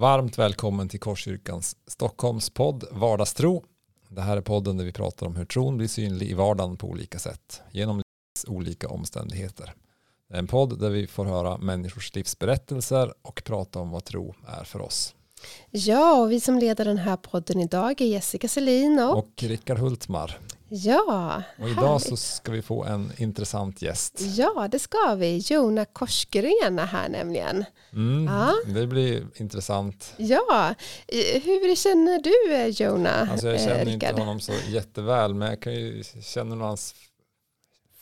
Varmt välkommen till Korskyrkans Stockholms podd Vardagstro. Det här är podden där vi pratar om hur tron blir synlig i vardagen på olika sätt genom olika omständigheter. Det är en podd där vi får höra människors livsberättelser och prata om vad tro är för oss. Ja, och vi som leder den här podden idag är Jessica Selin och, Och Rickard Hultmar. Ja, Och idag härligt. så ska vi få en intressant gäst. ja, det ska vi. Jona Korsgren är här nämligen. Mm, Ja. Det blir intressant. Ja, eh, hur känner du eh, Jona? Alltså jag eh, känner inte Rickard? honom så jätteväl men jag kan ju känna hans,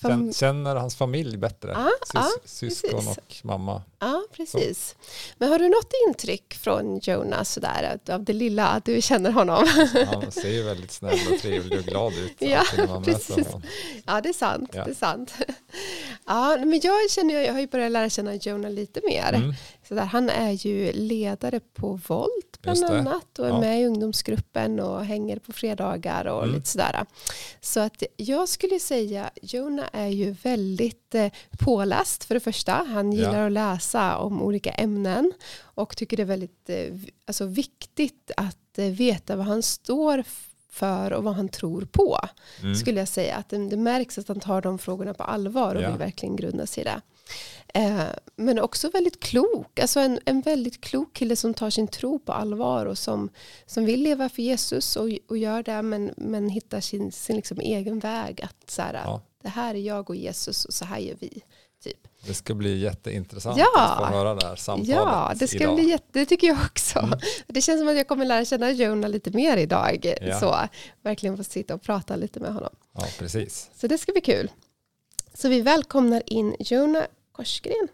Känn- känner hans familj bättre. Ja, ja, syskon precis. och mamma. Ja, precis. Men har du något intryck från Jona sådär, av det lilla du känner honom? Han ser ju väldigt snäll och trevlig och glad ut. Ja, precis. Ja, det är sant. Ja. Det är sant. Ja, men jag känner, jag har ju börjat lära känna Jona lite mer. Mm. Så där, han är ju ledare på Volt bland annat och är Ja. med i ungdomsgruppen och hänger på fredagar och Mm. lite sådär. Så att jag skulle säga Jona är ju väldigt eh, påläst för det första. Han Ja. gillar att läsa om olika ämnen och tycker det är väldigt eh, alltså, viktigt att eh, veta vad han står för och vad han tror på. Mm. Skulle jag säga att det, det märks att han tar de frågorna på allvar och Ja. vill verkligen grunda sig i det. Eh, men också väldigt klok, alltså en, en väldigt klok kille som tar sin tro på allvar och som, som vill leva för Jesus och, och gör det men, men hittar sin, sin liksom egen väg att så här, Ja. det här är jag och Jesus och så här gör vi. Typ. Det ska bli jätteintressant Ja. att få höra det här samtalet Ja, det ska idag. bli jätte, det tycker jag också. Mm. Det känns som att jag kommer lära känna Jonah lite mer idag. Ja. Så verkligen få sitta och prata lite med honom. Ja, precis. Så det ska bli kul. Så vi välkomnar in Jona Korsgren.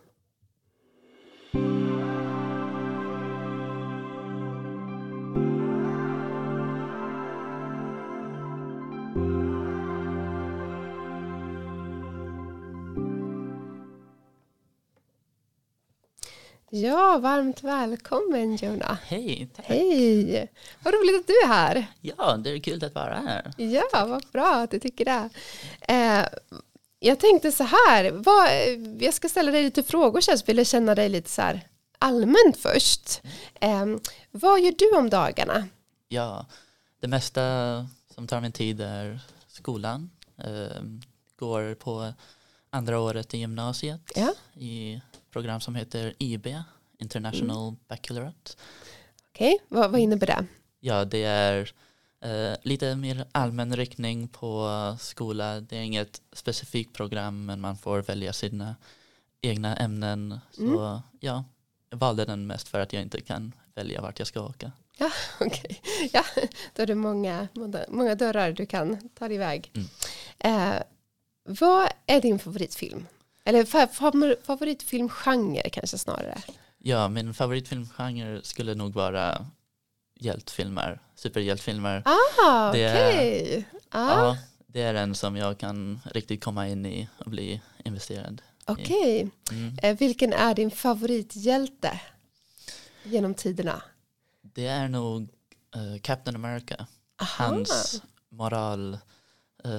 Ja, varmt välkommen Jona. Hej, tack. Hej! Vad roligt att du är här. Ja, det är kul att vara här. Ja, vad bra att du tycker det. Eh, jag tänkte så här, vad, jag ska ställa dig lite frågor så jag ville känna dig lite så här allmänt först. Eh, vad gör du om dagarna? Ja, det mesta som tar min tid är skolan. Ehm, går på andra året i gymnasiet Ja. i program som heter IB, International Baccalaureate. Okej, vad, vad innebär det? Ja, det är eh, lite mer allmän riktning på skola. Det är inget specifikt program men man får välja sina egna ämnen. Så Mm. ja, jag valde den mest för att jag inte kan välja vart jag ska åka. Ja, okej. Ja, då är det många, många- dörrar du kan ta dig iväg. Mm. Eh, vad är din favoritfilm? Eller fa- fa- favoritfilmgenre kanske snarare. Ja, min favoritfilmgenre skulle nog vara hjältefilmer, superhjältefilmer. Ah, Det är- Ah, Ja, det är en som jag kan riktigt komma in i och bli investerad. okej. Mm. Eh, vilken är din favorithjälte genom tiderna? Det är nog eh, Captain America. Aha. Hans moral, eh,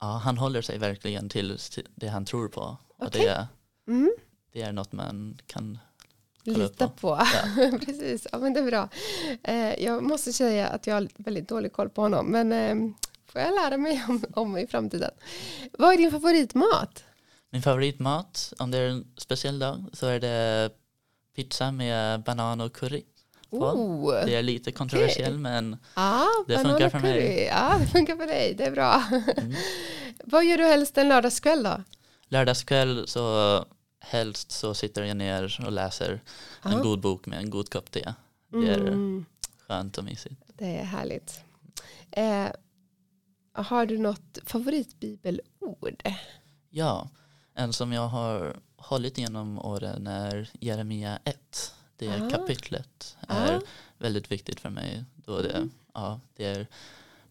ja, han håller sig verkligen till det han tror på. Och Okej. det, Mm. det är något man kan Lita på. på. Precis, ja, men det är bra. Eh, jag måste säga att jag har väldigt dålig koll på honom, men eh, får jag lära mig om, om i framtiden. Vad är din favoritmat? Min favoritmat, om det är en speciell dag, så är det pizza med banan och curry. Oh. Det är lite kontroversiell men Ah, det funkar för mig. curry. Ja, det funkar för dig. Det är bra. Mm. Vad gör du helst en lördagskväll då? lördagskväll så helst så sitter jag ner och läser en Ja. god bok med en god kopp te. Det är Mm, skönt och mysigt. det är härligt. Eh, har du något favoritbibelord? Ja, en som jag har hållit genom åren är Jeremia 1. Det Ah. kapitlet är Ah. väldigt viktigt för mig. Då det, Mm. ja, det är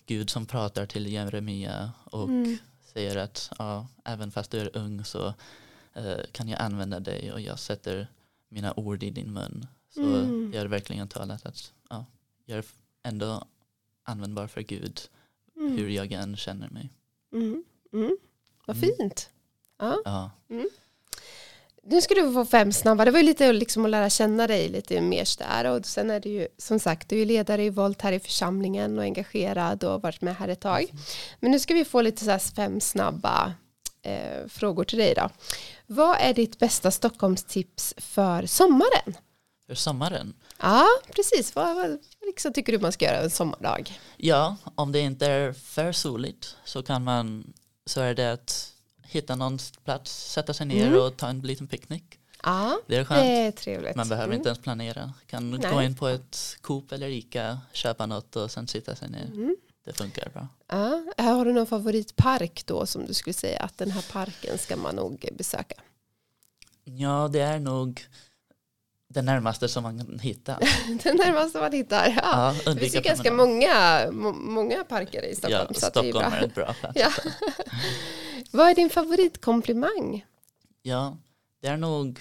Gud som pratar till Jeremia och Mm. säger att ja, även fast du är ung så kan jag använda dig och jag sätter mina ord i din mun. Så Mm. det är verkligen talat att ja, jag är ändå användbar för Gud Mm. hur jag än känner mig. Mm. Mm. Vad Mm. fint. Ja. Ja, nu ska du få fem snabba. Det var ju lite liksom att lära känna dig lite mer där. Och sen är du ju som sagt, du är ledare i Volt här i församlingen och engagerad och varit med här ett tag. Men nu ska vi få lite så här fem snabba eh, frågor till dig då. Vad är ditt bästa Stockholmstips för sommaren? För sommaren? Ja, precis. Vad, vad liksom tycker du man ska göra en sommardag? Ja, om det inte är för soligt så kan man så är det att hitta någon plats, sätta sig ner Mm. och ta en liten picknick. Ja, Det är det skönt. är trevligt. Man behöver Mm. inte ens planera. Kan Nej. gå in på ett Coop eller Ica, köpa något och sen sitta sig ner. Mm. Det funkar bra. Ja, har du någon favoritpark då som du skulle säga att den här parken ska man nog besöka? Ja, det är nog det närmaste som man kan hitta. Den närmaste man hittar. Ja. Ja, Det finns ju ganska många, må- många parker i Stockholm. Ja, så det är Stockholm bra. är ett bra plats. Ja. Vad är din favoritkomplimang? Ja, det är nog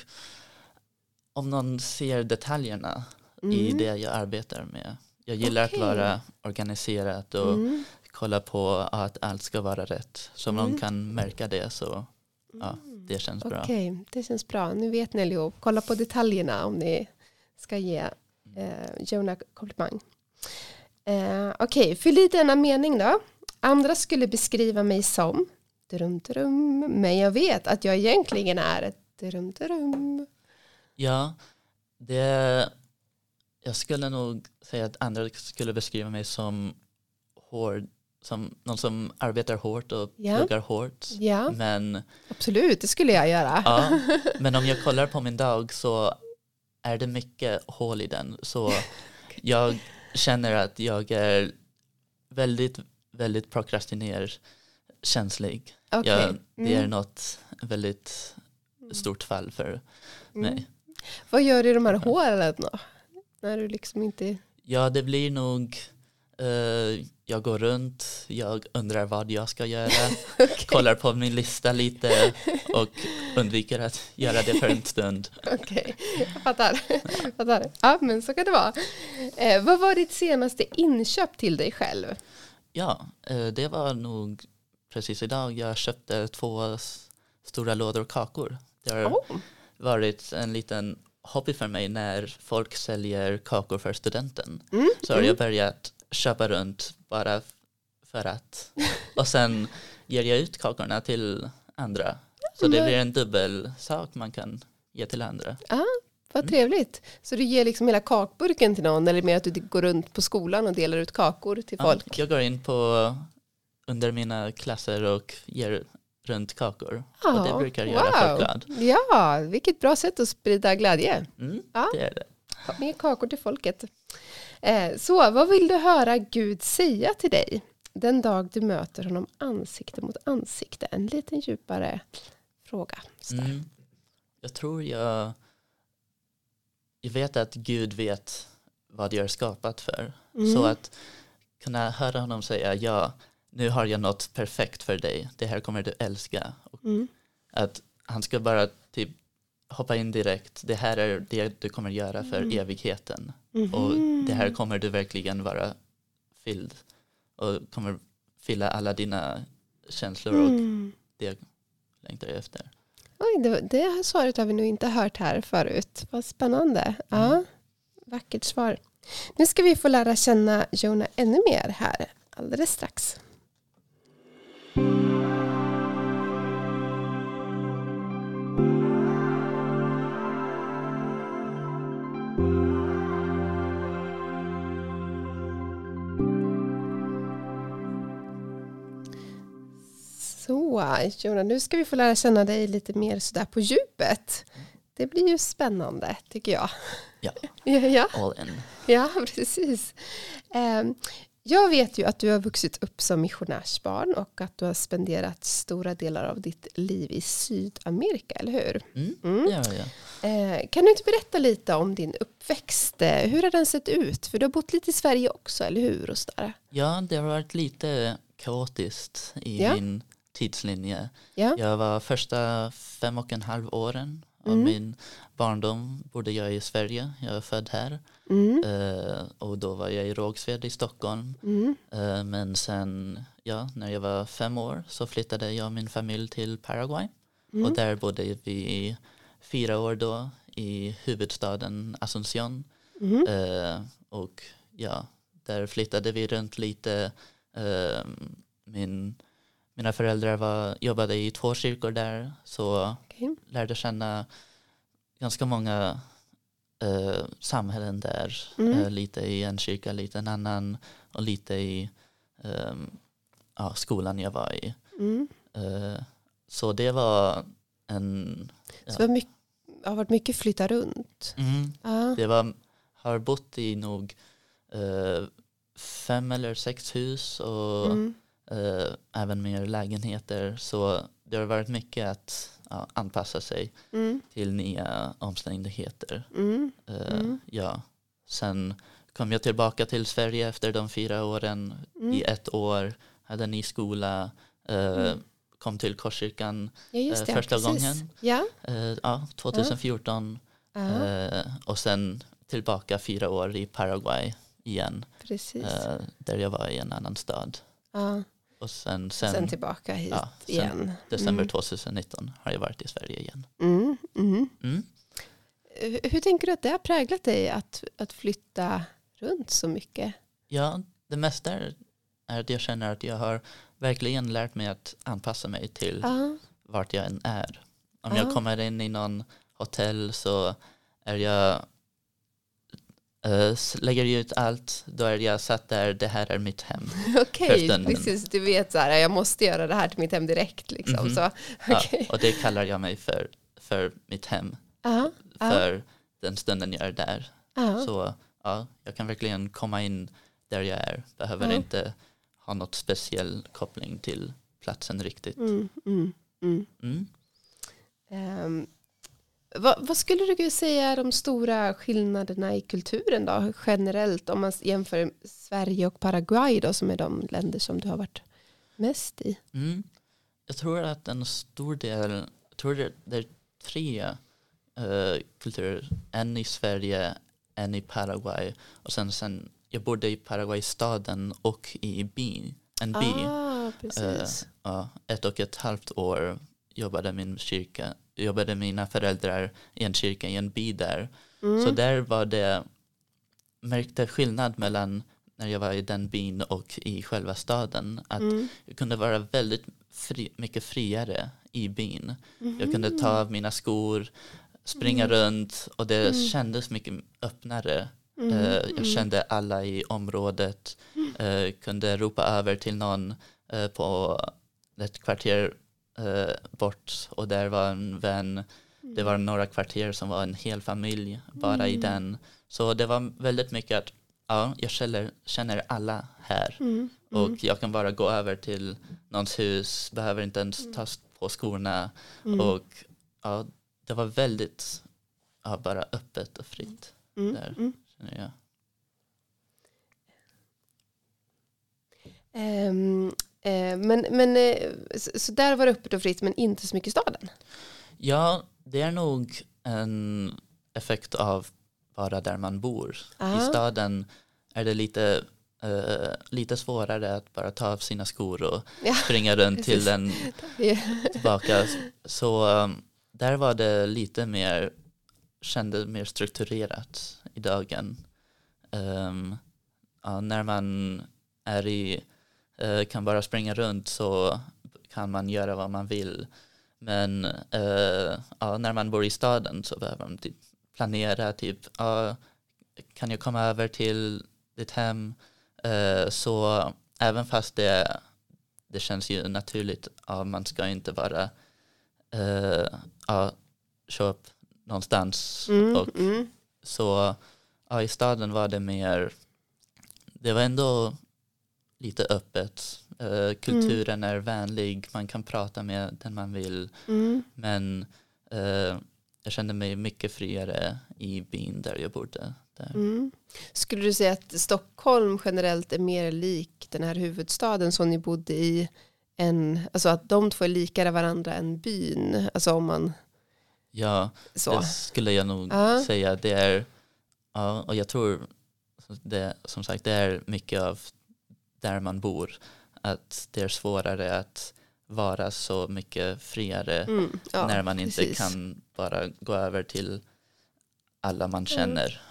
om någon ser detaljerna i Mm. det jag arbetar med. Jag gillar Okej. att vara organiserad och Mm. kolla på att allt ska vara rätt. Så Mm. någon kan märka det så ja, det känns bra. Okej, det känns bra. Nu vet ni allihop. Kolla på detaljerna om ni ska ge eh, Jonah komplimang. Eh, Okej, fyll i denna mening då. Andra skulle beskriva mig som drum, drum, men jag vet att jag egentligen är ett drum, drum. Ja, det, jag skulle nog säga att andra skulle beskriva mig som hård, som någon som arbetar hårt och Ja. pluggar hårt. Ja, Men, absolut, det skulle jag göra. ja, men om jag kollar på min dag så är det mycket hål i den. Så jag känner att jag är väldigt, väldigt prokrastiner känslig. Okej. Jag, det är Mm. något väldigt stort fall för Mm. mig. Vad gör du i de här hålen då? När du liksom inte... Ja, det blir nog eh, jag går runt, jag undrar vad jag ska göra, Okej, kollar på min lista lite och undviker att göra det för en stund. okej. jag fattar. Jag fattar. Ja, men så kan det vara. Eh, vad var ditt senaste inköp till dig själv? Ja, eh, det var nog precis idag jag köpte två stora lådor kakor. Det har Oh. varit en liten hobby för mig när folk säljer kakor för studenten. Mm. Så har mm. jag börjat köpa runt bara för att. Och sen ger jag ut kakorna till andra. Så det men- blir en dubbel sak man kan ge till andra. Vad Mm. trevligt. Så du ger liksom hela kakburken till någon eller mer att du går runt på skolan och delar ut kakor till Ja, folk? jag går in på under mina klasser och ger runt kakor. och det Ja, brukar göra folk glad. Ja, vilket bra sätt att sprida glädje. Mm, Ja. Det är det. Mer kakor till folket. Eh, så, vad vill du höra Gud säga till dig den dag du möter honom ansikte mot ansikte? En liten djupare fråga. Mm. Jag tror jag, jag vet att Gud vet vad jag är skapat för. Mm. Så att kunna höra honom säga ja, nu har jag något perfekt för dig, det här kommer du älska. Och Mm. att han ska bara typ hoppa in direkt, det här är det du kommer göra för Mm. evigheten. Mhm. Och det här kommer du verkligen vara fylld och kommer fylla alla dina känslor och Mm. det längtar jag efter. Oj, det, det här svaret har vi nog inte hört här förut. Vad spännande. Ja, Mm. vackert svar. Nu ska vi få lära känna Jonah ännu mer här alldeles strax. Så, Jonah, nu ska vi få lära känna dig lite mer sådär på djupet. Det blir ju spännande, tycker jag. Ja. Ja. All in. Ja, precis. Ehm, Jag vet ju att du har vuxit upp som missionärsbarn och att du har spenderat stora delar av ditt liv i Sydamerika, eller hur? Mm. Mm. Ja, ja. Eh, Kan du inte berätta lite om din uppväxt? Eh, Hur har den sett ut? För du har bott lite i Sverige också, eller hur? Och sådär. ja, det har varit lite kaotiskt i Ja. min tidslinje. Ja. Jag var första fem och en halv åren av Mm. min barndom bodde jag i Sverige. Jag är född här. Mm. Eh, och då var jag i Rågsved i Stockholm. Mm. Eh, men sen, ja, när jag var fem år så flyttade jag och min familj till Paraguay. Mm. Och där bodde vi i fyra år då i huvudstaden Asunción. Eh, och ja, där flyttade vi runt lite. Min, mina föräldrar var, jobbade i två kyrkor där så Okej. lärde känna ganska många eh, samhällen där. Mm. Eh, lite i en kyrka, lite en annan och lite i ehm, ja, skolan jag var i. Mm. Eh, så det var en... Så det var mycket, har varit mycket flytta runt. Mm, Ja. det var, har bott i nog eh, fem eller sex hus och Mm. Eh, även mer lägenheter. Så det har varit mycket att ja, anpassa sig Mm. till nya omständigheter. Mm. Eh, Mm. Ja. Sen kom jag tillbaka till Sverige efter de fyra åren Mm. i ett år, hade en ny skola, eh, Mm. kom till Korskyrkan Ja, eh, det. första precis. gången. Ja. eh, ja, 2014 Ja, eh, och sen tillbaka fyra år i Paraguay igen, eh, där jag var i en annan stad. ja. Och sen, Sen, sen, tillbaka hit ja, sen igen. december Mm. 2019 har jag varit i Sverige igen. Mm. Mm. Mm. Hur, hur tänker du att det har präglat dig att, att flytta runt så mycket? Ja, det mesta är, att jag känner att jag har verkligen lärt mig att anpassa mig till Ja. vart jag än är. Om Ja. jag kommer in i någon hotell så är jag lägger jag ut allt, då är jag satt där, det här är mitt hem. Okej, stunden. precis. Du vet så här, jag måste göra det här till mitt hem direkt. Liksom. Mhm. Så, Ja, okej. och det kallar jag mig för, för mitt hem, Ja, ja, för den stunden jag är där. ja. Så ja, jag kan verkligen komma in där jag är, behöver Ja. inte ha något speciell koppling till platsen riktigt. Mm, mm, mm. Vad, vad skulle du säga är de stora skillnaderna i kulturen då, generellt om man jämför Sverige och Paraguay då, som är de länder som du har varit mest i? Mm. Jag tror att en stor del, jag tror det, det är tre eh, kulturer, en i Sverige, en i Paraguay och sen, sen jag bodde i Paraguay-staden och i by, en by. Ah, precis. Ja, ett och ett halvt år jobbade min kyrka, jobbade mina föräldrar i en kyrka i en by där. Mm. Så där var det, märkte skillnad mellan när jag var i den byn och i själva staden. Att Mm. jag kunde vara väldigt fri, mycket friare i byn. Mhm. Jag kunde ta av mina skor, springa Mm. runt och det Mm. kändes mycket öppnare. Mm, mm. Jag kände alla i området, eh, kunde ropa över till någon eh, på ett kvarter bort och där var en vän. Det var några kvarter som var en hel familj bara i Mm. den. Så det var väldigt mycket att ja, jag känner, känner alla här Mm, och mm, jag kan bara gå över till någons hus, behöver inte ens ta på skorna mm, och ja, det var väldigt ja, bara öppet och fritt mm, där. mm. känner jag. Ehm, eh, men men eh, så, där var det öppet och fritt men inte så mycket i staden? Ja, det är nog en effekt av bara där man bor. Ah. I staden är det lite, eh, lite svårare att bara ta av sina skor och Ja, springa runt till den tillbaka. Så um, där var det lite mer, kände mer strukturerat i dagen. Um, ja, när man är i, eh, kan bara springa runt så kan man göra vad man vill. Men eh, ja, när man bor i staden så behöver man typ planera, typ, ja, kan jag komma över till ditt hem? Eh, så även fast det, det känns ju naturligt, ja, man ska inte bara eh, ja, upp någonstans. Mm, Och mm, så ja, i staden var det mer, det var ändå lite öppet. Eh, kulturen är vänlig, man kan prata med den man vill. mm. Men eh, jag kände mig mycket friare i byn där jag bodde. Där. Mm. Skulle du säga att Stockholm generellt är mer lik den här huvudstaden som ni bodde i än, alltså att de två är likare varandra än byn, alltså om man Ja, så. det skulle jag nog Ja. säga. Det är, ja, och jag tror det, som sagt det är mycket av där man bor. Att det är svårare att vara så mycket friare Mm, ja, när man inte precis. kan bara gå över till alla man känner.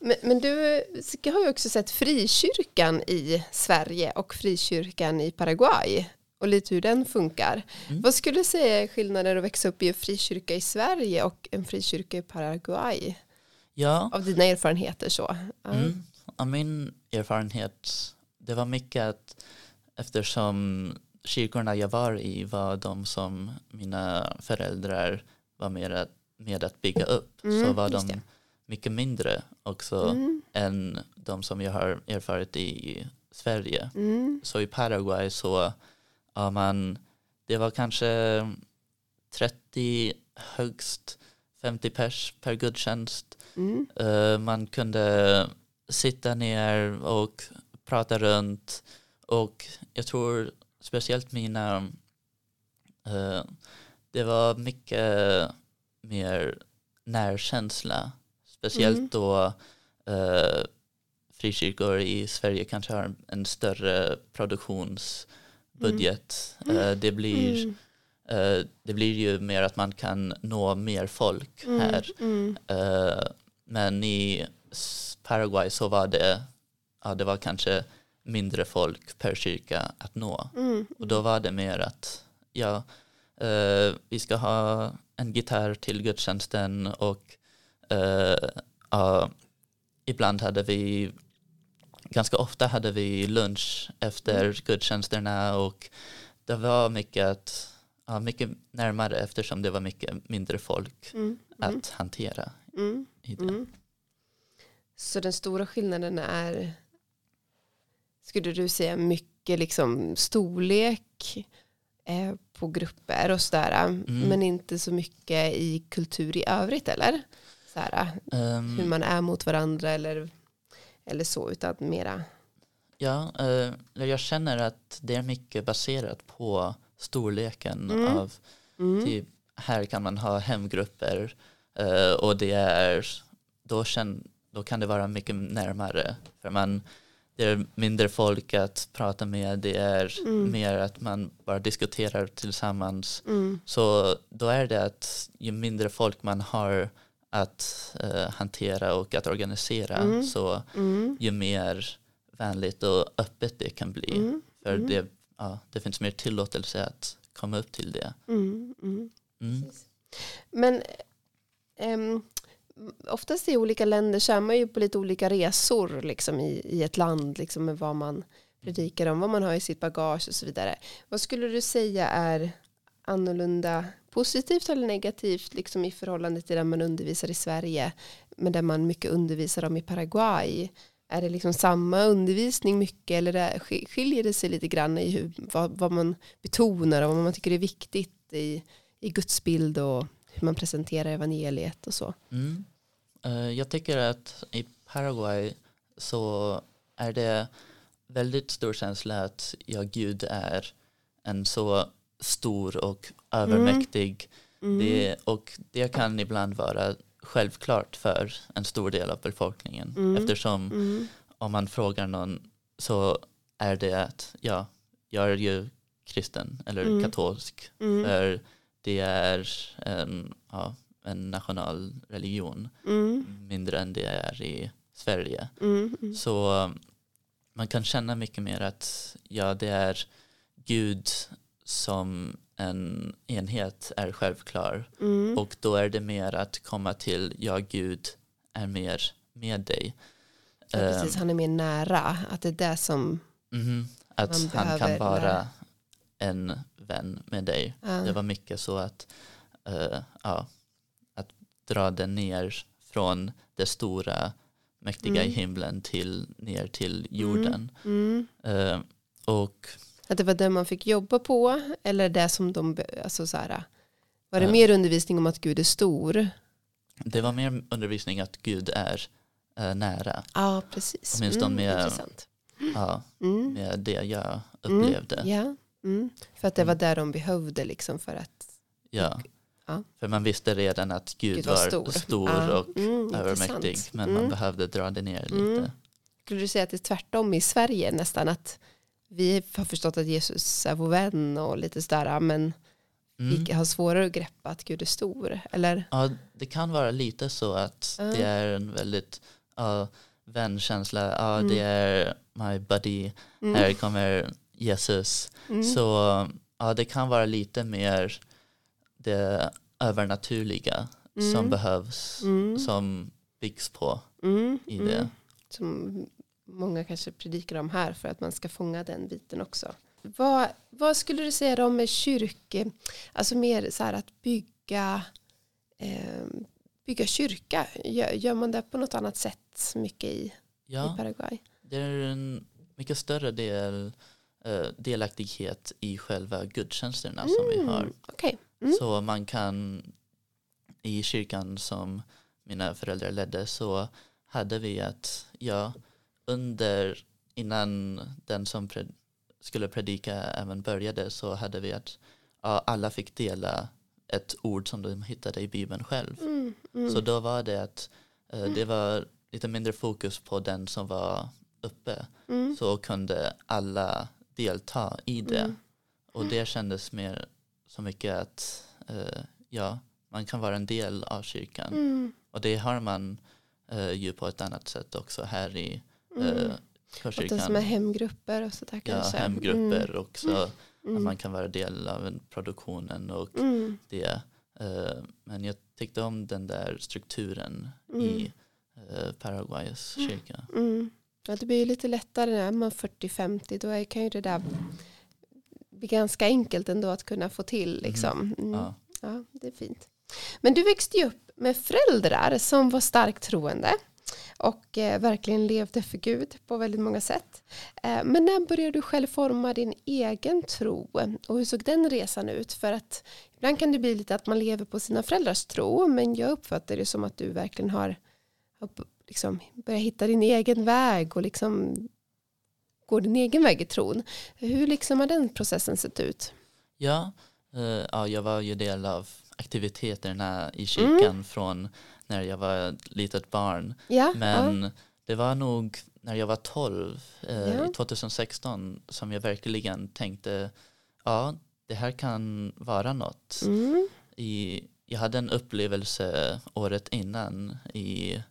Men, men du Sika, har ju också sett frikyrkan i Sverige och frikyrkan i Paraguay och lite hur den funkar. Mm. Vad skulle du säga är skillnaden att växa upp i en frikyrka i Sverige och en frikyrka i Paraguay? Ja, Av dina erfarenheter så. Ja. Mm. Av min erfarenhet, det var mycket att eftersom kyrkorna jag var i var de som mina föräldrar var med att, med att bygga upp. Mm, så var de mycket mindre också Mm, än de som jag har erfarit i Sverige. mm, Så i Paraguay så ja, man, det var kanske 30 högst 50 pers per gudstjänst. Eh, man kunde sitta ner och prata runt och jag tror speciellt mina eh, det var mycket mer närkänsla. Speciellt Mm. då uh, frikyrkor i Sverige kanske har en större produktionsbudget. Eh, det blir mm, eh, det blir ju mer att man kan nå mer folk mm, här. Mm, men i Paraguay så var det, ja, det var kanske mindre folk per kyrka att nå. mm, Och då var det mer att ja, eh, vi ska ha en gitarr till gudstjänsten och eh, ja, ibland hade vi, ganska ofta hade vi lunch efter Mm. gudstjänsterna och det var mycket att Ja, mycket närmare eftersom det var mycket mindre folk mm, mm, att hantera mm. i det. Mm. Så den stora skillnaden är, skulle du säga, mycket liksom storlek eh, på grupper och sådär, Mm. men inte så mycket i kultur i övrigt, eller? Sådär, Ehm, hur man är mot varandra eller, eller så, utan mera. Ja, eh, jag känner att det är mycket baserat på storleken Mm. av Mm. typ, här kan man ha hemgrupper eh, och det är då, känn, då kan det vara mycket närmare för man det är mindre folk att prata med det är Mm. mer att man bara diskuterar tillsammans Mm. så då är det att ju mindre folk man har att eh, hantera och att organisera Mm. så Mm. ju mer vänligt och öppet det kan bli. Mm. För Mm. det, ja, det finns mer tillåtelse att komma upp till det. Men ehm, oftast i olika länder så är man ju på lite olika resor liksom, i, i ett land liksom, med vad man predikar om, vad man har i sitt bagage och så vidare. Vad skulle du säga är annorlunda positivt eller negativt liksom, i förhållande till det man undervisar i Sverige men där man mycket undervisar om i Paraguay? Är det liksom samma undervisning mycket eller det, skiljer det sig lite grann i hur, vad, vad man betonar och vad man tycker är viktigt i, i Guds bild och hur man presenterar evangeliet och så. Mm. Eh, jag tycker att i Paraguay så är det väldigt stor känsla att ja, Gud är en så stor och övermäktig. Mm. Det, och det kan ibland vara självklart för en stor del av befolkningen Mm. eftersom Mm. om man frågar någon så är det att ja, jag är ju kristen eller Mm. katolsk Mm. för det är en, ja, en national religion Mm. mindre än det är i Sverige. Mm. Mm. Så um, man kan känna mycket mer att ja, det är Gud som en enhet är självklar Mm. och då är det mer att komma till ja, Gud är mer med dig. Ja, precis, Ehm, han är mer nära. Att det är det som... Mhm, Att Man han kan vara lära. en vän med dig. Ja. Det var mycket så att, eh, ja, att dra den ner från det stora mäktiga i Mm. himlen till ner till jorden. Mm. Eh, och Att det var det man fick jobba på. Eller det som de... Alltså så här, var det Ja. mer undervisning om att Gud är stor? det var mer undervisning att Gud är eh, nära. Ja, precis. Åtminstone med- Intressant. Ja, Mm. med det jag Mm. upplevde. Mm. För att det var Mm. där de behövde liksom för att Ja. Ja. För man visste redan att Gud, Gud var stor. stor Ja. och Mm, övermäktig. intressant. Men Mm. man behövde dra det ner lite. Mm. Skulle du säga att det är tvärtom i Sverige nästan? Att, vi har förstått att Jesus är vår vän och lite sådär men Mm. vi har svårare att greppa att Gud är stor. Eller? Ja, det kan vara lite så att Ja. det är en väldigt ja, vänkänsla. Ja, Mm. det är my buddy. Mm. Här kommer Jesus. Mm. Så ja, det kan vara lite mer det övernaturliga som Mm. behövs, Mm. som byggs på Mm. i Mm. det. Som många kanske predikar om här för att man ska fånga den biten också. Vad, vad skulle du säga om kyrka, alltså mer så här att bygga, eh, bygga kyrka? Gör, gör man det på något annat sätt mycket i, i Ja, Paraguay? det är en mycket större del delaktighet i själva gudstjänsterna som vi har. Mm, Okej. Mm. Så man kan i kyrkan som mina föräldrar ledde så hade vi att ja, under innan den som pred, skulle predika även började så hade vi att ja, alla fick dela ett ord som de hittade i bibeln själv. Mm, mm. Så då var det att eh, det var lite mindre fokus på den som var uppe Mm. så kunde alla delta i det. Mm. Och det kändes mer så mycket att eh, ja, man kan vara en del av kyrkan. Mm. Och det har man eh, ju på ett annat sätt också här i Mm. eh, Och det som är Körkyrkan. hemgrupper och sådär Ja, kanske. hemgrupper också. Att Mm. man kan vara del av en produktionen och Mm. det. Eh, men jag tyckte om den där strukturen Mm. i eh, Paraguays kyrka. Mm. Ja, det blir ju lite lättare när man är 40-50. Då kan ju det där bli ganska enkelt ändå att kunna få till. Liksom. Mm. Ja. Ja, det är fint. Men du växte ju upp med föräldrar som var starkt troende och eh, verkligen levde för Gud på väldigt många sätt. Eh, men när började du själv forma din egen tro och hur såg den resan ut? För att ibland kan det bli lite att man lever på sina föräldrars tro men jag uppfattar det som att du verkligen har, liksom börjat hitta din egen väg och liksom går din egen väg i tron. Hur liksom har den processen sett ut? Ja, eh, ja, jag var ju del av aktiviteterna i kyrkan från när jag var litet barn. Ja, Men det var nog när jag var 12, eh, Ja. i 2016, som jag verkligen tänkte, ja, det här kan vara något. ja. Mm. I, jag hade en upplevelse året innan i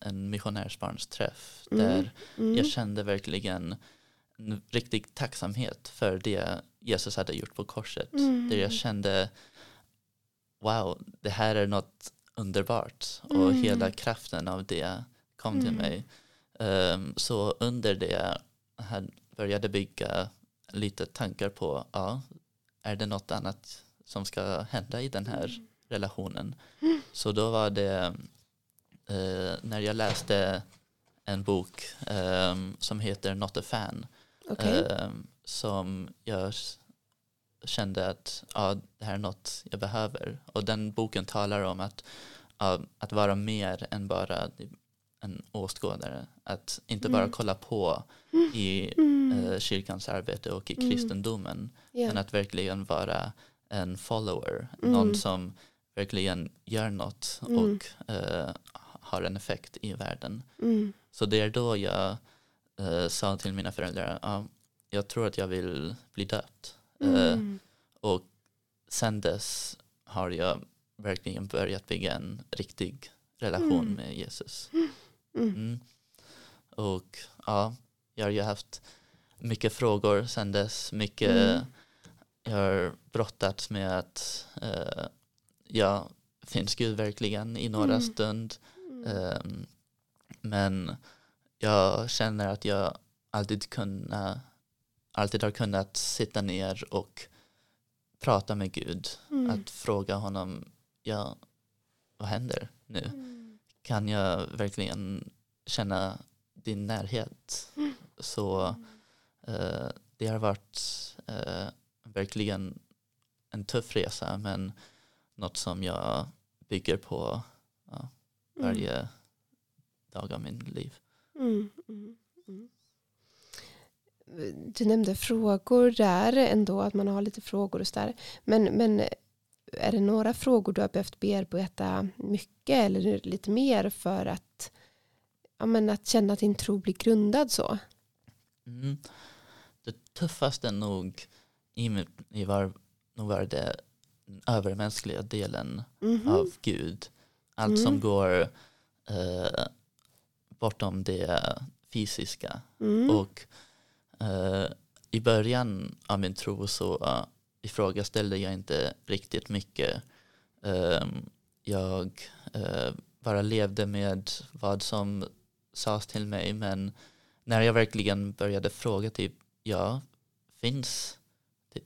en missionärsbarnsträff Mm. där Mm. jag kände verkligen en riktig tacksamhet för det Jesus hade gjort på korset. Mm. Där jag kände, wow, det här är något underbart och Mm. hela kraften av det kom till Mm. mig. Ehm, så under det jag började bygga lite tankar på, ja, är det något annat som ska hända i den här Mm. relationen? Så då var det eh, när jag läste en bok ehm, som heter Not a fan Okej. ehm, som jag kände att ja, det här är något jag behöver. Och den boken talar om att, ja, att vara mer än bara en åskådare. Att inte bara Mm. kolla på i Mm. eh, kyrkans arbete och i Mm. kristendomen. Ja. Men att verkligen vara en follower. Mm. Någon som verkligen gör något Mm. och eh, har en effekt i världen. Mm. Så det är då jag eh, sa till mina föräldrar, ja, jag tror att jag vill bli döpt. Eh, Mm. och sen dess har jag verkligen börjat bygga en riktig relation Mm. med Jesus. Mm. Mm. Och ja, jag har ju haft mycket frågor sen dess. Mycket, Mm. Jag har brottats med att eh, ja, finns Gud verkligen i några Mm. stund? Mm. Men jag känner att jag alltid, kunna, alltid har kunnat sitta ner och prata med Gud. Mm. Att fråga honom, ja, vad händer nu? Mm. Kan jag verkligen känna din närhet? Mm. Så eh, det har varit eh, verkligen en tuff resa men något som jag bygger på varje dag av min liv. Mm. Mm. Mm. Du nämnde frågor där ändå, att man har lite frågor och sådär. Men, men är det några frågor du har behövt bearbeta mycket eller lite mer för att, ja, men att känna att din tro blir grundad så? Mm. det tuffaste nog i i var, nog var det övermänskliga delen Mhm. av Gud. Allt som Mm. går eh, bortom det fysiska. Mm. Och eh, i början av min tro så uh, ifrågaställde jag inte riktigt mycket. Ehm, jag eh, bara levde med vad som sades till mig men när jag verkligen började fråga typ ja, finns det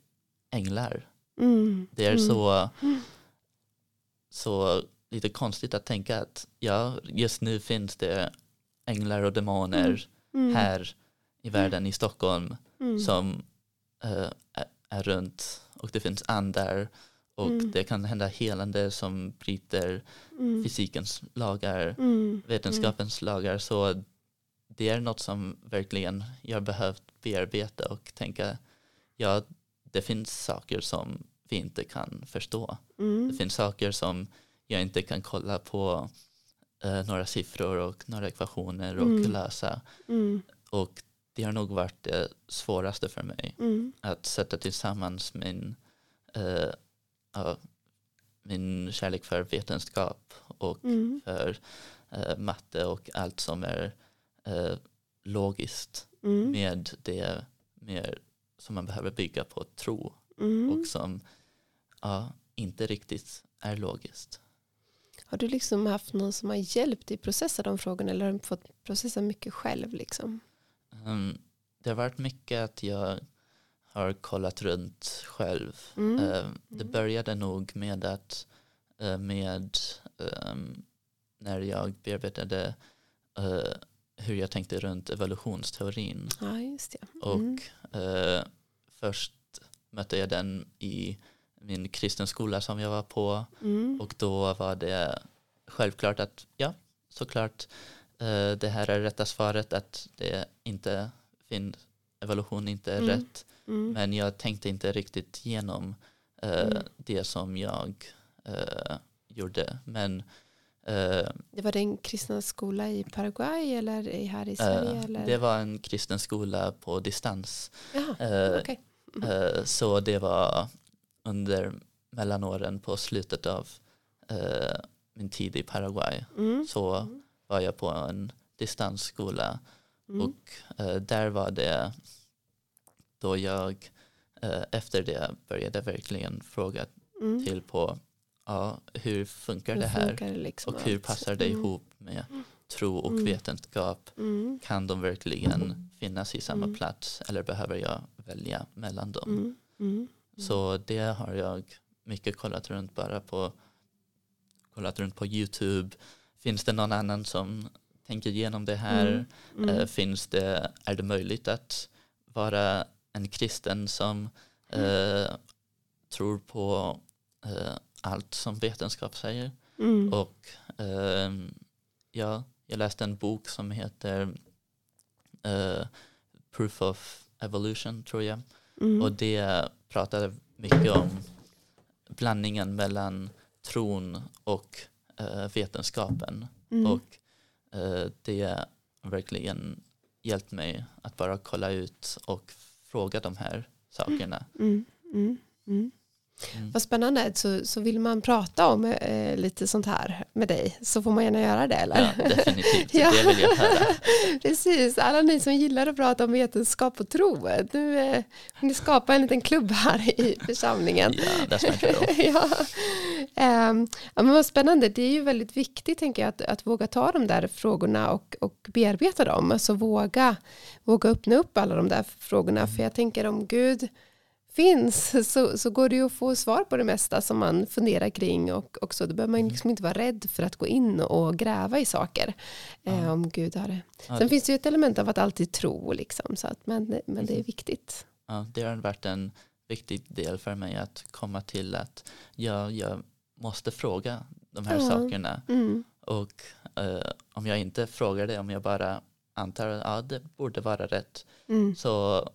änglar? Mm. Det är Mm. så, så lite konstigt att tänka att ja, just nu finns det änglar och demoner Mm. här i världen i Stockholm Mm. som eh, är, runt och det finns andar och Mm. det kan hända helande som bryter Mm. fysikens lagar, Mm. vetenskapens lagar så det är något som verkligen jag behövt bearbeta och tänka ja, det finns saker som vi inte kan förstå. Mm. Det finns saker som jag inte kan kolla på eh, några siffror och några ekvationer och Mm. lösa. Mm. Och det har nog varit det svåraste för mig. Mm. Att sätta tillsammans min, eh, ja, min kärlek för vetenskap och Mm. för eh, matte och allt som är eh, logiskt Mm. med det mer som man behöver bygga på tro Mm. och som ja, inte riktigt är logiskt. Har du liksom haft någon som har hjälpt dig processa de frågorna eller har du fått processa mycket själv? Liksom? Um, det har varit mycket att jag har kollat runt själv. Mm. Um, det Mm. började nog med att uh, med um, när jag bearbetade uh, hur jag tänkte runt evolutionsteorin Ja, det. och Mm. uh, först mötte jag den i min kristen skola som jag var på Mm. och då var det självklart att ja, såklart eh, det här är rätta svaret att det inte finns evolution inte är Mm. rätt. Mm. Men jag tänkte inte riktigt igenom eh, Mm. det som jag eh, gjorde. Men eh, Det var din kristna skola i Paraguay eller här i Sverige? eh, eller? det var en kristen skola på distans. Jaha, Eh, okej. Eh, Så det var under mellanåren på slutet av eh, min tid i Paraguay. Mm. Så var jag på en distansskola Mm. och eh, där var det då jag eh, efter det började verkligen fråga Mm. till på ja, hur funkar Hur det här funkar det liksom och hur passar det Mm. ihop med tro och Mm. vetenskap? Mm. Kan de verkligen finnas i samma Mm. plats eller behöver jag välja mellan dem? Mm. Så det har jag mycket kollat runt bara på kollat runt på Youtube. Finns det någon annan som tänker igenom det här? Mm. Mm. Eh, finns det, är det möjligt att vara en kristen som Mm. eh, tror på eh, allt som vetenskap säger? Mm. Och ehm, ja, jag läste en bok som heter eh, Proof of Evolution tror jag. Mm. Och det pratade mycket om blandningen mellan tron och eh, vetenskapen. Mm. Och eh, det har verkligen hjälpt mig att bara kolla ut och fråga de här sakerna. Mm. Mm. Mm. Mm. Vad spännande, så, så vill man prata om eh, lite sånt här med dig så får man gärna göra det eller? Ja, definitivt. Ja. Det vill jag höra. Precis, alla ni som gillar att prata om vetenskap och tro, nu eh, ni skapa en liten klubb här i församlingen. Ja, drill. ja. Ehm, ja, men vad spännande, det är ju väldigt viktigt tänker jag att, att våga ta de där frågorna och, och bearbeta dem. Alltså våga, våga öppna upp alla de där frågorna. För jag tänker om Gud finns så, så går det ju att få svar på det mesta som man funderar kring och, och så. Då behöver man liksom inte vara rädd för att gå in och gräva i saker. Eh, Ja. om Gud har det. Ja. Sen finns det ju ett element av att alltid tro, liksom, så att, men, men det är viktigt. Ja, det har varit en viktig del för mig att komma till att ja, jag måste fråga de här Ja. sakerna. Mm. Och eh, om jag inte frågar det, om jag bara antar att ja, det borde vara rätt, Mm. så,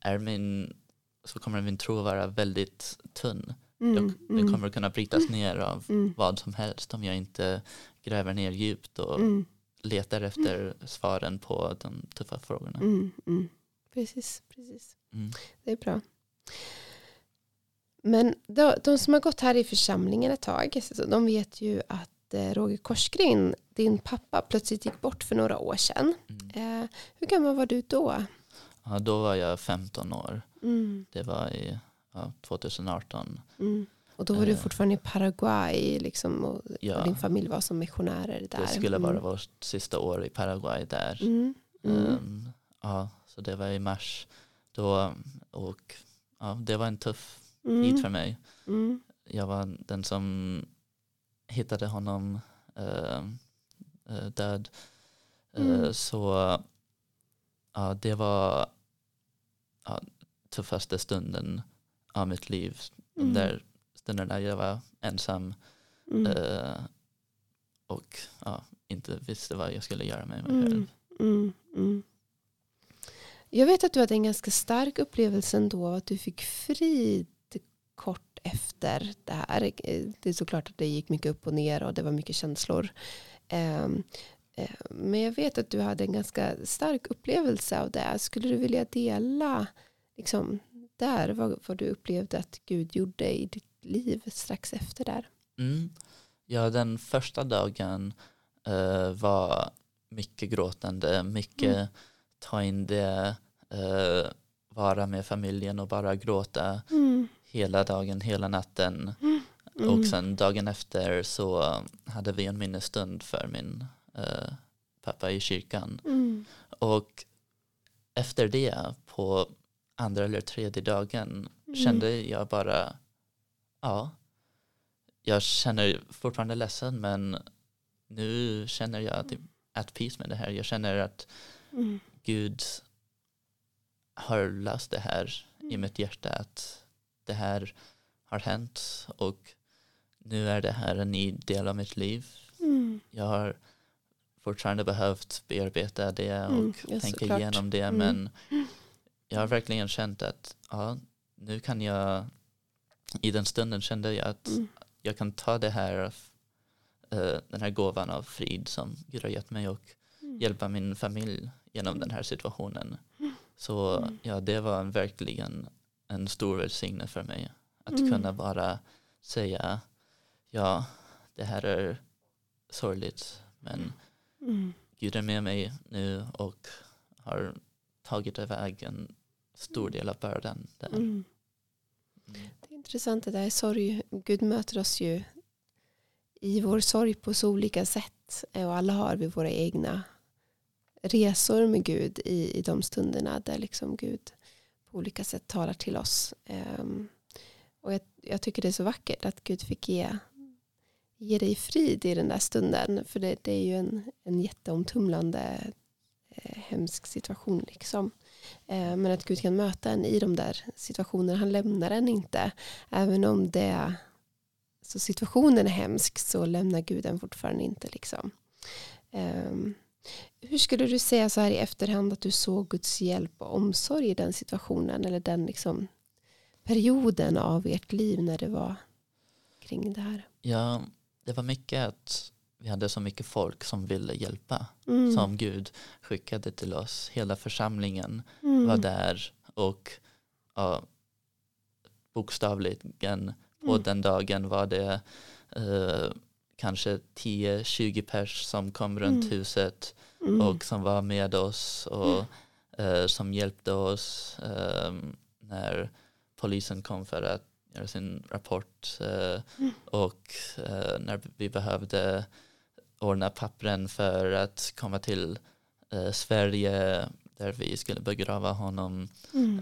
är min, så kommer min tro vara väldigt tunn. Mm. Jag, den Mm. kommer kunna brytas ner av Mm. vad som helst om jag inte gräver ner djupt och Mm. letar efter svaren på de tuffa frågorna. Mm. Mm. precis. precis. Det är bra. Men de, de som har gått här i församlingen ett tag, så de vet ju att eh, Roger Korsgren, din pappa, plötsligt gick bort för några år sedan. Eh, hur gammal var du då? Ja, då var jag 15 år. Mm. Det var i ja, 2018. Mm. Och då var du Eh. fortfarande i Paraguay liksom, och, Ja. och din familj var som missionärer där. Det skulle vara Mm. vårt sista år i Paraguay där. Mm. Ehm, ja, så det var i mars. Då, och ja, det var en tuff tid Mm. för mig. Jag var den som hittade honom eh, död. Mm. Så ja, det var ja, tuffaste stunden av mitt liv. Mm. Där stunden när jag var ensam Mm. eh, och ja, inte visste vad jag skulle göra med mig Mm. själv. Mm, mm. Jag vet att du hade en ganska stark upplevelse ändå att du fick frid kort efter det här. Det är såklart att det gick mycket upp och ner och det var mycket känslor. Eh, Men jag vet att du hade en ganska stark upplevelse av det. Skulle du vilja dela liksom, där vad, vad du upplevde att Gud gjorde i ditt liv strax efter där? Mm. Ja, den första dagen eh, var mycket gråtande, mycket Mm. ta in det, eh, vara med familjen och bara gråta Mm. hela dagen, hela natten. Mm. Och sen dagen efter så hade vi en minnesstund för min eh, pappa i kyrkan. Mm. Och efter det, på andra eller tredje dagen, Mm. kände jag bara, ja, jag känner fortfarande ledsen men nu känner jag typ at peace med det här. Jag känner att Mm. Gud har löst det här i mitt hjärta, att det här har hänt och nu är det här en ny del av mitt liv. Mm. Jag har fortfarande behövt bearbeta det och Mm, ja, tänka såklart. igenom det Mm. men jag har verkligen känt att ja, nu kan jag i den stunden kände jag att Mm. jag kan ta det här eh, den här gåvan av frid som Gud har gett mig och Mm. hjälpa min familj genom den här situationen. Så Mm. ja, det var en, verkligen en stor välsignelse för mig. Att Mm. kunna bara säga ja, det här är sorgligt men Mm. Gud är med mig nu och har tagit iväg en stor del av bördan där. Mm. Det är intressant det där sorg. Gud möter oss ju i vår sorg på så olika sätt. Och alla har vi våra egna resor med Gud i, i de stunderna där liksom Gud på olika sätt talar till oss. Um, och jag, jag tycker det är så vackert att Gud fick ge, ge dig frid i den där stunden. För det, det är ju en, en jätteomtumlande eh, hemsk situation. Liksom. Eh, men att Gud kan möta en i de där situationerna. Han lämnar en inte. Även om det så situationen är hemsk så lämnar Gud en fortfarande inte. Liksom. Eh, hur skulle du säga så här i efterhand att du såg Guds hjälp och omsorg i den situationen eller den liksom perioden av ert liv när det var kring det här? Ja, det var mycket att vi hade så mycket folk som ville hjälpa. Mm. Som Gud skickade till oss. Hela församlingen Mm. var där och ja, bokstavligen på Mm. den dagen var det eh, kanske 10-20 pers som kom runt Mm. huset Mm. och som var med oss och eh, som hjälpte oss eh, när polisen kom för att göra sin rapport eh, Mm. och eh, när vi behövde ordna pappren för att komma till eh, Sverige där vi skulle begrava honom Mm.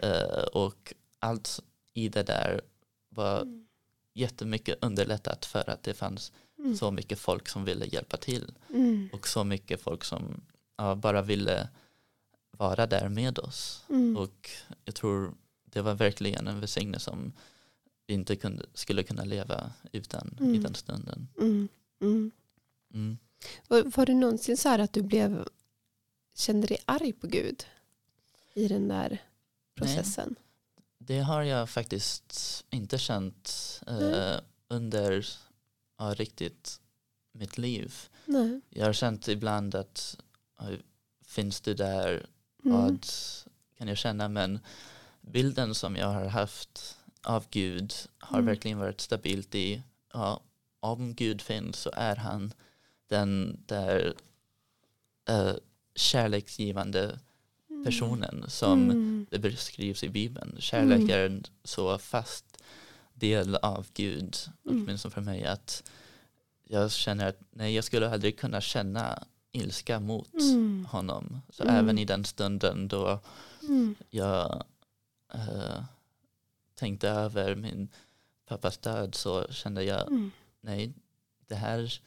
och allt i det där var Mm. jättemycket underlättat för att det fanns Mm. så mycket folk som ville hjälpa till Mm. och så mycket folk som ja, bara ville vara där med oss. Mm. Och jag tror det var verkligen en välsignelse som inte kunde, skulle kunna leva utan i Mm. den stunden. Mm. Mm. Mm. Var, var det någonsin så här att du blev kände dig arg på Gud i den där processen? Det har jag faktiskt inte känt eh, Nej. under ja, riktigt mitt liv. Nej. Jag har känt ibland att finns du där, Mm. vad kan jag känna men bilden som jag har haft av Gud har Mm. verkligen varit stabilt i ja, om Gud finns så är han den där eh, kärleksgivande personen som Mm. det beskrivs i Bibeln. Kärlek Mm. är en så fast del av Gud, Mm. åtminstone för mig, att jag känner att nej, jag skulle aldrig kunna känna ilska mot Mm. honom. Så Mm. även i den stunden då Mm. jag eh, tänkte över min pappas död så kände jag, Mm. nej, det här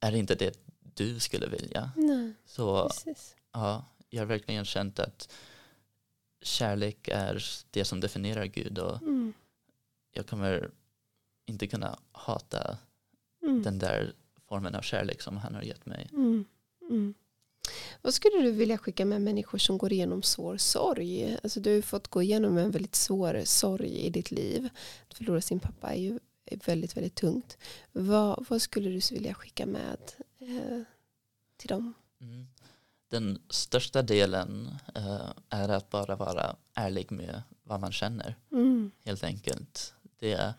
är inte det du skulle vilja. Nej, Så precis. ja, jag har verkligen känt att kärlek är det som definierar Gud och Mm. jag kommer inte kunna hata Mm. den där formen av kärlek som han har gett mig. Mm. Vad skulle du vilja skicka med människor som går igenom svår sorg? Alltså du har ju fått gå igenom en väldigt svår sorg i ditt liv. Att förlora sin pappa är ju väldigt, väldigt tungt. Vad, vad skulle du vilja skicka med eh, till dem? Mm. Den största delen eh, är att bara vara ärlig med vad man känner. Mm. helt enkelt. Det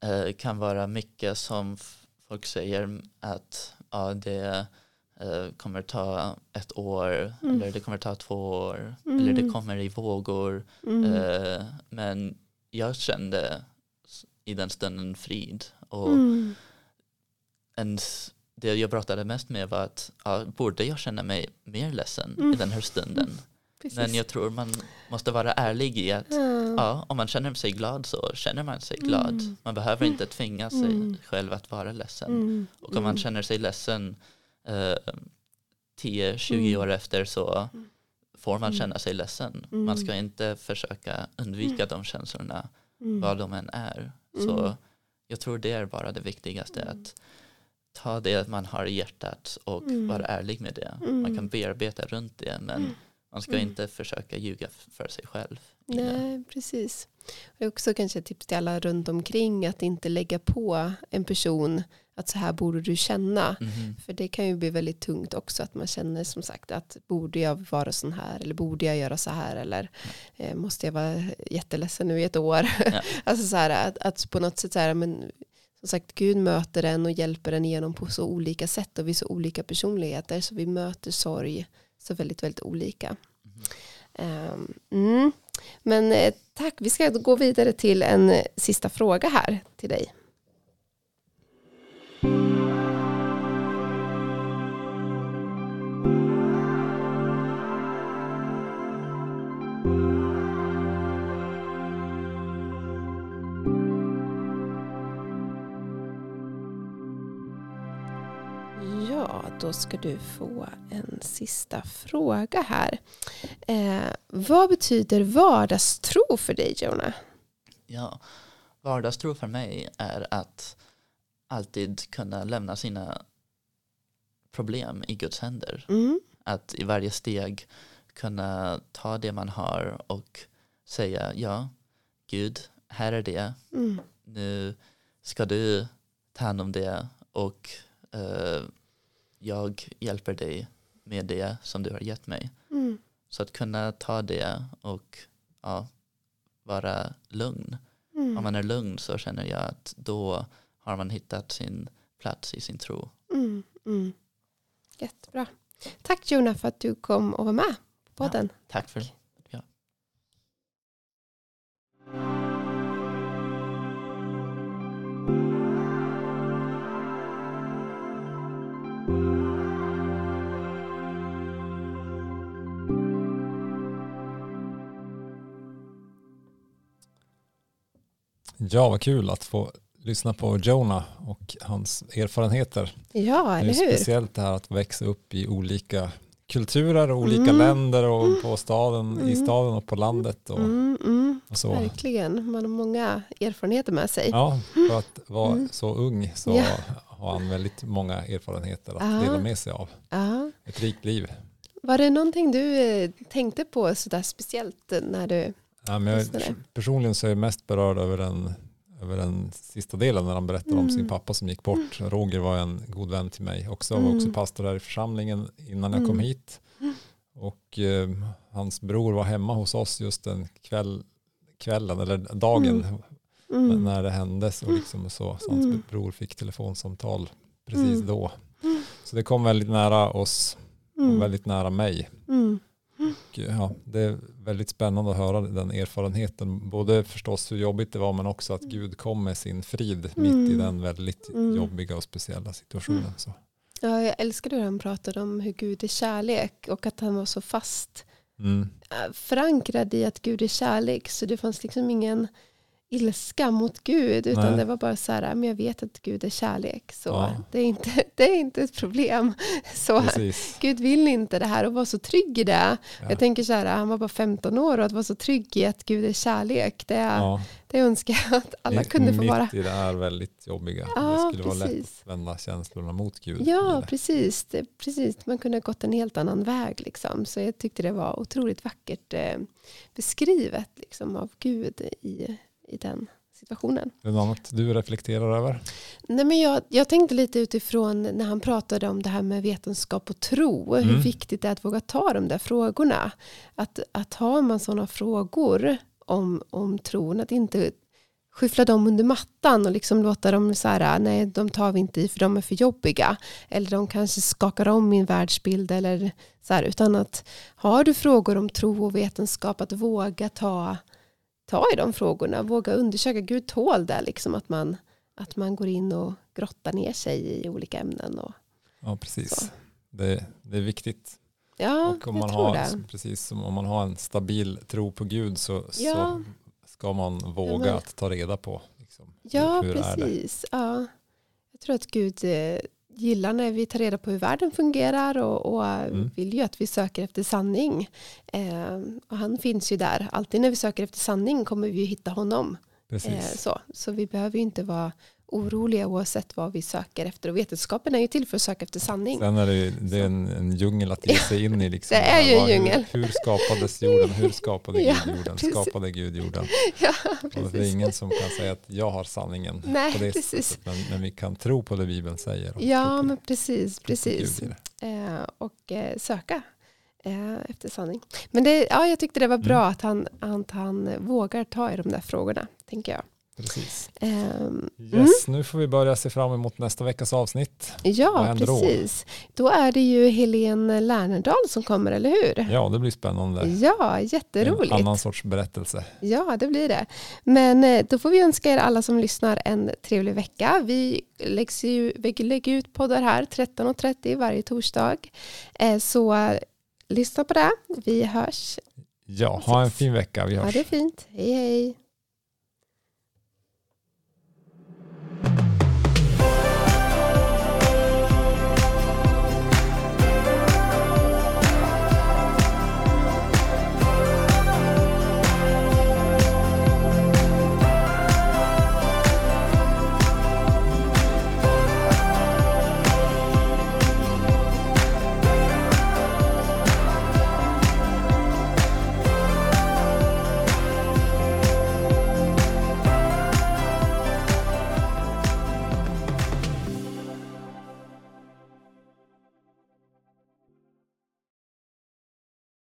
eh, kan vara mycket som folk säger att ja, det kommer ta ett år Mm. eller det kommer ta två år Mm. eller det kommer i vågor. Mm. Eh, men jag kände i den stunden frid och Mm. en, s- det jag pratade mest med var att ja, borde jag känna mig mer ledsen i Mm. den här stunden? Precis. Men jag tror man måste vara ärlig i att ja. Om man känner sig glad så känner man sig glad. Mm. Man behöver inte tvinga sig Mm. själv att vara ledsen. Och om man känner sig ledsen eh, 10-20 Mm. år efter så Mm. får man Mm. känna sig ledsen. Mm. Man ska inte försöka undvika de känslorna, Mm. vad de än är. Mm. Så jag tror det är bara det viktigaste, Mm. att ta det man har i hjärtat och Mm. vara ärlig med det. Mm. Man kan bearbeta runt det, men man ska Mm. inte försöka ljuga för sig själv. Nej, precis. Det är också kanske ett tips till alla runt omkring att inte lägga på en person att så här borde du känna. Mhm. För det kan ju bli väldigt tungt också att man känner som sagt att borde jag vara sån här eller borde jag göra så här eller eh, måste jag vara jätteledsen nu i ett år. Ja. alltså så här att, att på något sätt så här men som sagt Gud möter en och hjälper en igenom på så olika sätt och vi är så olika personligheter så vi möter sorg så väldigt väldigt olika. Mhm. Ehm, mm. Men eh, tack, vi ska gå vidare till en sista fråga här till dig. Ja, då ska du få en sista fråga här. Eh, vad betyder vardagstro för dig, Jona? Ja, vardagstro för mig är att alltid kunna lämna sina problem i Guds händer. Mm. Att i varje steg kunna ta det man har och säga ja, Gud, här är det. Mm. Nu ska du ta hand om det och eh, jag hjälper dig med det som du har gett mig. Mm. Så att kunna ta det och ja, vara lugn. Mm. Om man är lugn så känner jag att då har man hittat sin plats i sin tro. Mm. Mm. Jättebra. Tack Jonah för att du kom och var med på podden. Tack för ja. Ja, vad kul att få lyssna på Jonah och hans erfarenheter. Ja, Det är eller hur? speciellt det här att växa upp i olika kulturer och olika Mm. länder och på staden, i Mm. staden och på landet och, Mm, mm, och så. verkligen, man har många erfarenheter med sig. Ja, för att vara Mm. så ung så Ja. har han väldigt många erfarenheter att Ja. dela med sig av. Ja. Ett rikt liv. Var det någonting du eh, tänkte på sådär speciellt när du... Ja, men det. jag, personligen så är jag mest berörd över den, över den sista delen när han berättar om Mm. sin pappa som gick bort. Roger var en god vän till mig också. Jag var också Mm. pastor här i församlingen innan jag kom Mm. hit. Och eh, hans bror var hemma hos oss just den kväll, kvällen eller dagen Mm. Mm. när det hände. Så, liksom så, så hans Mm. bror fick telefonsamtal precis Mm. då. Mm. Så det kom väldigt nära oss och Mm. väldigt nära mig. Mm. Och, ja, det är väldigt spännande att höra den erfarenheten. Både förstås hur jobbigt det var men också att Gud kom med sin frid mitt i Mm. den väldigt Mm. jobbiga och speciella situationen. Så. Ja, jag älskade hur han pratade om hur Gud är kärlek och att han var så fast Mm. äh, förankrad i att Gud är kärlek. Så det fanns liksom ingen ilska mot Gud utan Nej. det var bara så här, men jag vet att Gud är kärlek så Ja. det, är inte, det är inte ett problem. Så Precis. Gud vill inte det här och vara så trygg i det. Ja. Jag tänker så här, han var bara 15 år och att vara så trygg i att Gud är kärlek, det, Ja. det önskar jag att alla Mitt- kunde få mitt vara. i det här väldigt jobbiga. Ja, det skulle vara lätt precis. att vända känslorna mot Gud. Ja, precis. Det, precis. Man kunde ha gått en helt annan väg. Liksom. Så jag tyckte det var otroligt vackert eh, beskrivet liksom, av Gud i, i den situationen. Är det något du reflekterar över? Nej, men jag, jag tänkte lite utifrån när han pratade om det här med vetenskap och tro. Hur Mm. viktigt det är att våga ta de där frågorna. Att, att har man sådana frågor om, om tron, att inte skyffla dem under mattan och liksom låta dem så här, nej de tar vi inte i för de är för jobbiga. Eller de kanske skakar om min världsbild eller så här, utan att har du frågor om tro och vetenskap att våga ta, ta i de frågorna, våga undersöka, Gud tål det liksom att man, att man går in och grottar ner sig i olika ämnen. Och, Ja, precis. Det, det är viktigt. ja, och om jag man, tror har, det. precis om man har en stabil tro på Gud så, Ja. så ska man våga men- att ta reda på liksom, Ja, hur, hur precis. Ja. Jag tror att Gud eh, gillar när vi tar reda på hur världen fungerar och, och Mm. vill ju att vi söker efter sanning. Eh, och han finns ju där. Alltid när vi söker efter sanning kommer vi ju hitta honom. Eh, så. så vi behöver ju inte vara oroliga oavsett vad vi söker efter. Och vetenskapen är ju till för att söka efter sanning. Sen är det, ju- det är en, en djungel att ge sig in i. Liksom, Det är ju en djungel. Hur, hur skapades jorden? Hur skapade Ja, Gud jorden? precis. Skapade Gud jorden? ja, Och det är ingen som kan säga att jag har sanningen Nej, på det precis. sättet. Men, men vi kan tro på det Bibeln säger. Ja, men precis. precis. Eh, och eh, söka eh, efter sanning. Men det, ja, jag tyckte det var bra Mm. att, han, att han vågar ta i de där frågorna, tänker jag. Precis. Ehm, Yes, nu får vi börja se fram emot nästa veckas avsnitt. Ja, händer då? precis. Då är det ju Helene Lernerdal som kommer, eller hur? Ja, det blir spännande. Ja, jätteroligt. En annan sorts berättelse. Ja, det blir det. Men eh, då får vi önska er alla som lyssnar en trevlig vecka. Vi vi lägger ut poddar här 13.30 varje torsdag. Eh, Så eh, lyssna på det. Vi hörs. Ja, ha en fin vecka. Vi Ha hörs. det fint. Hej hej.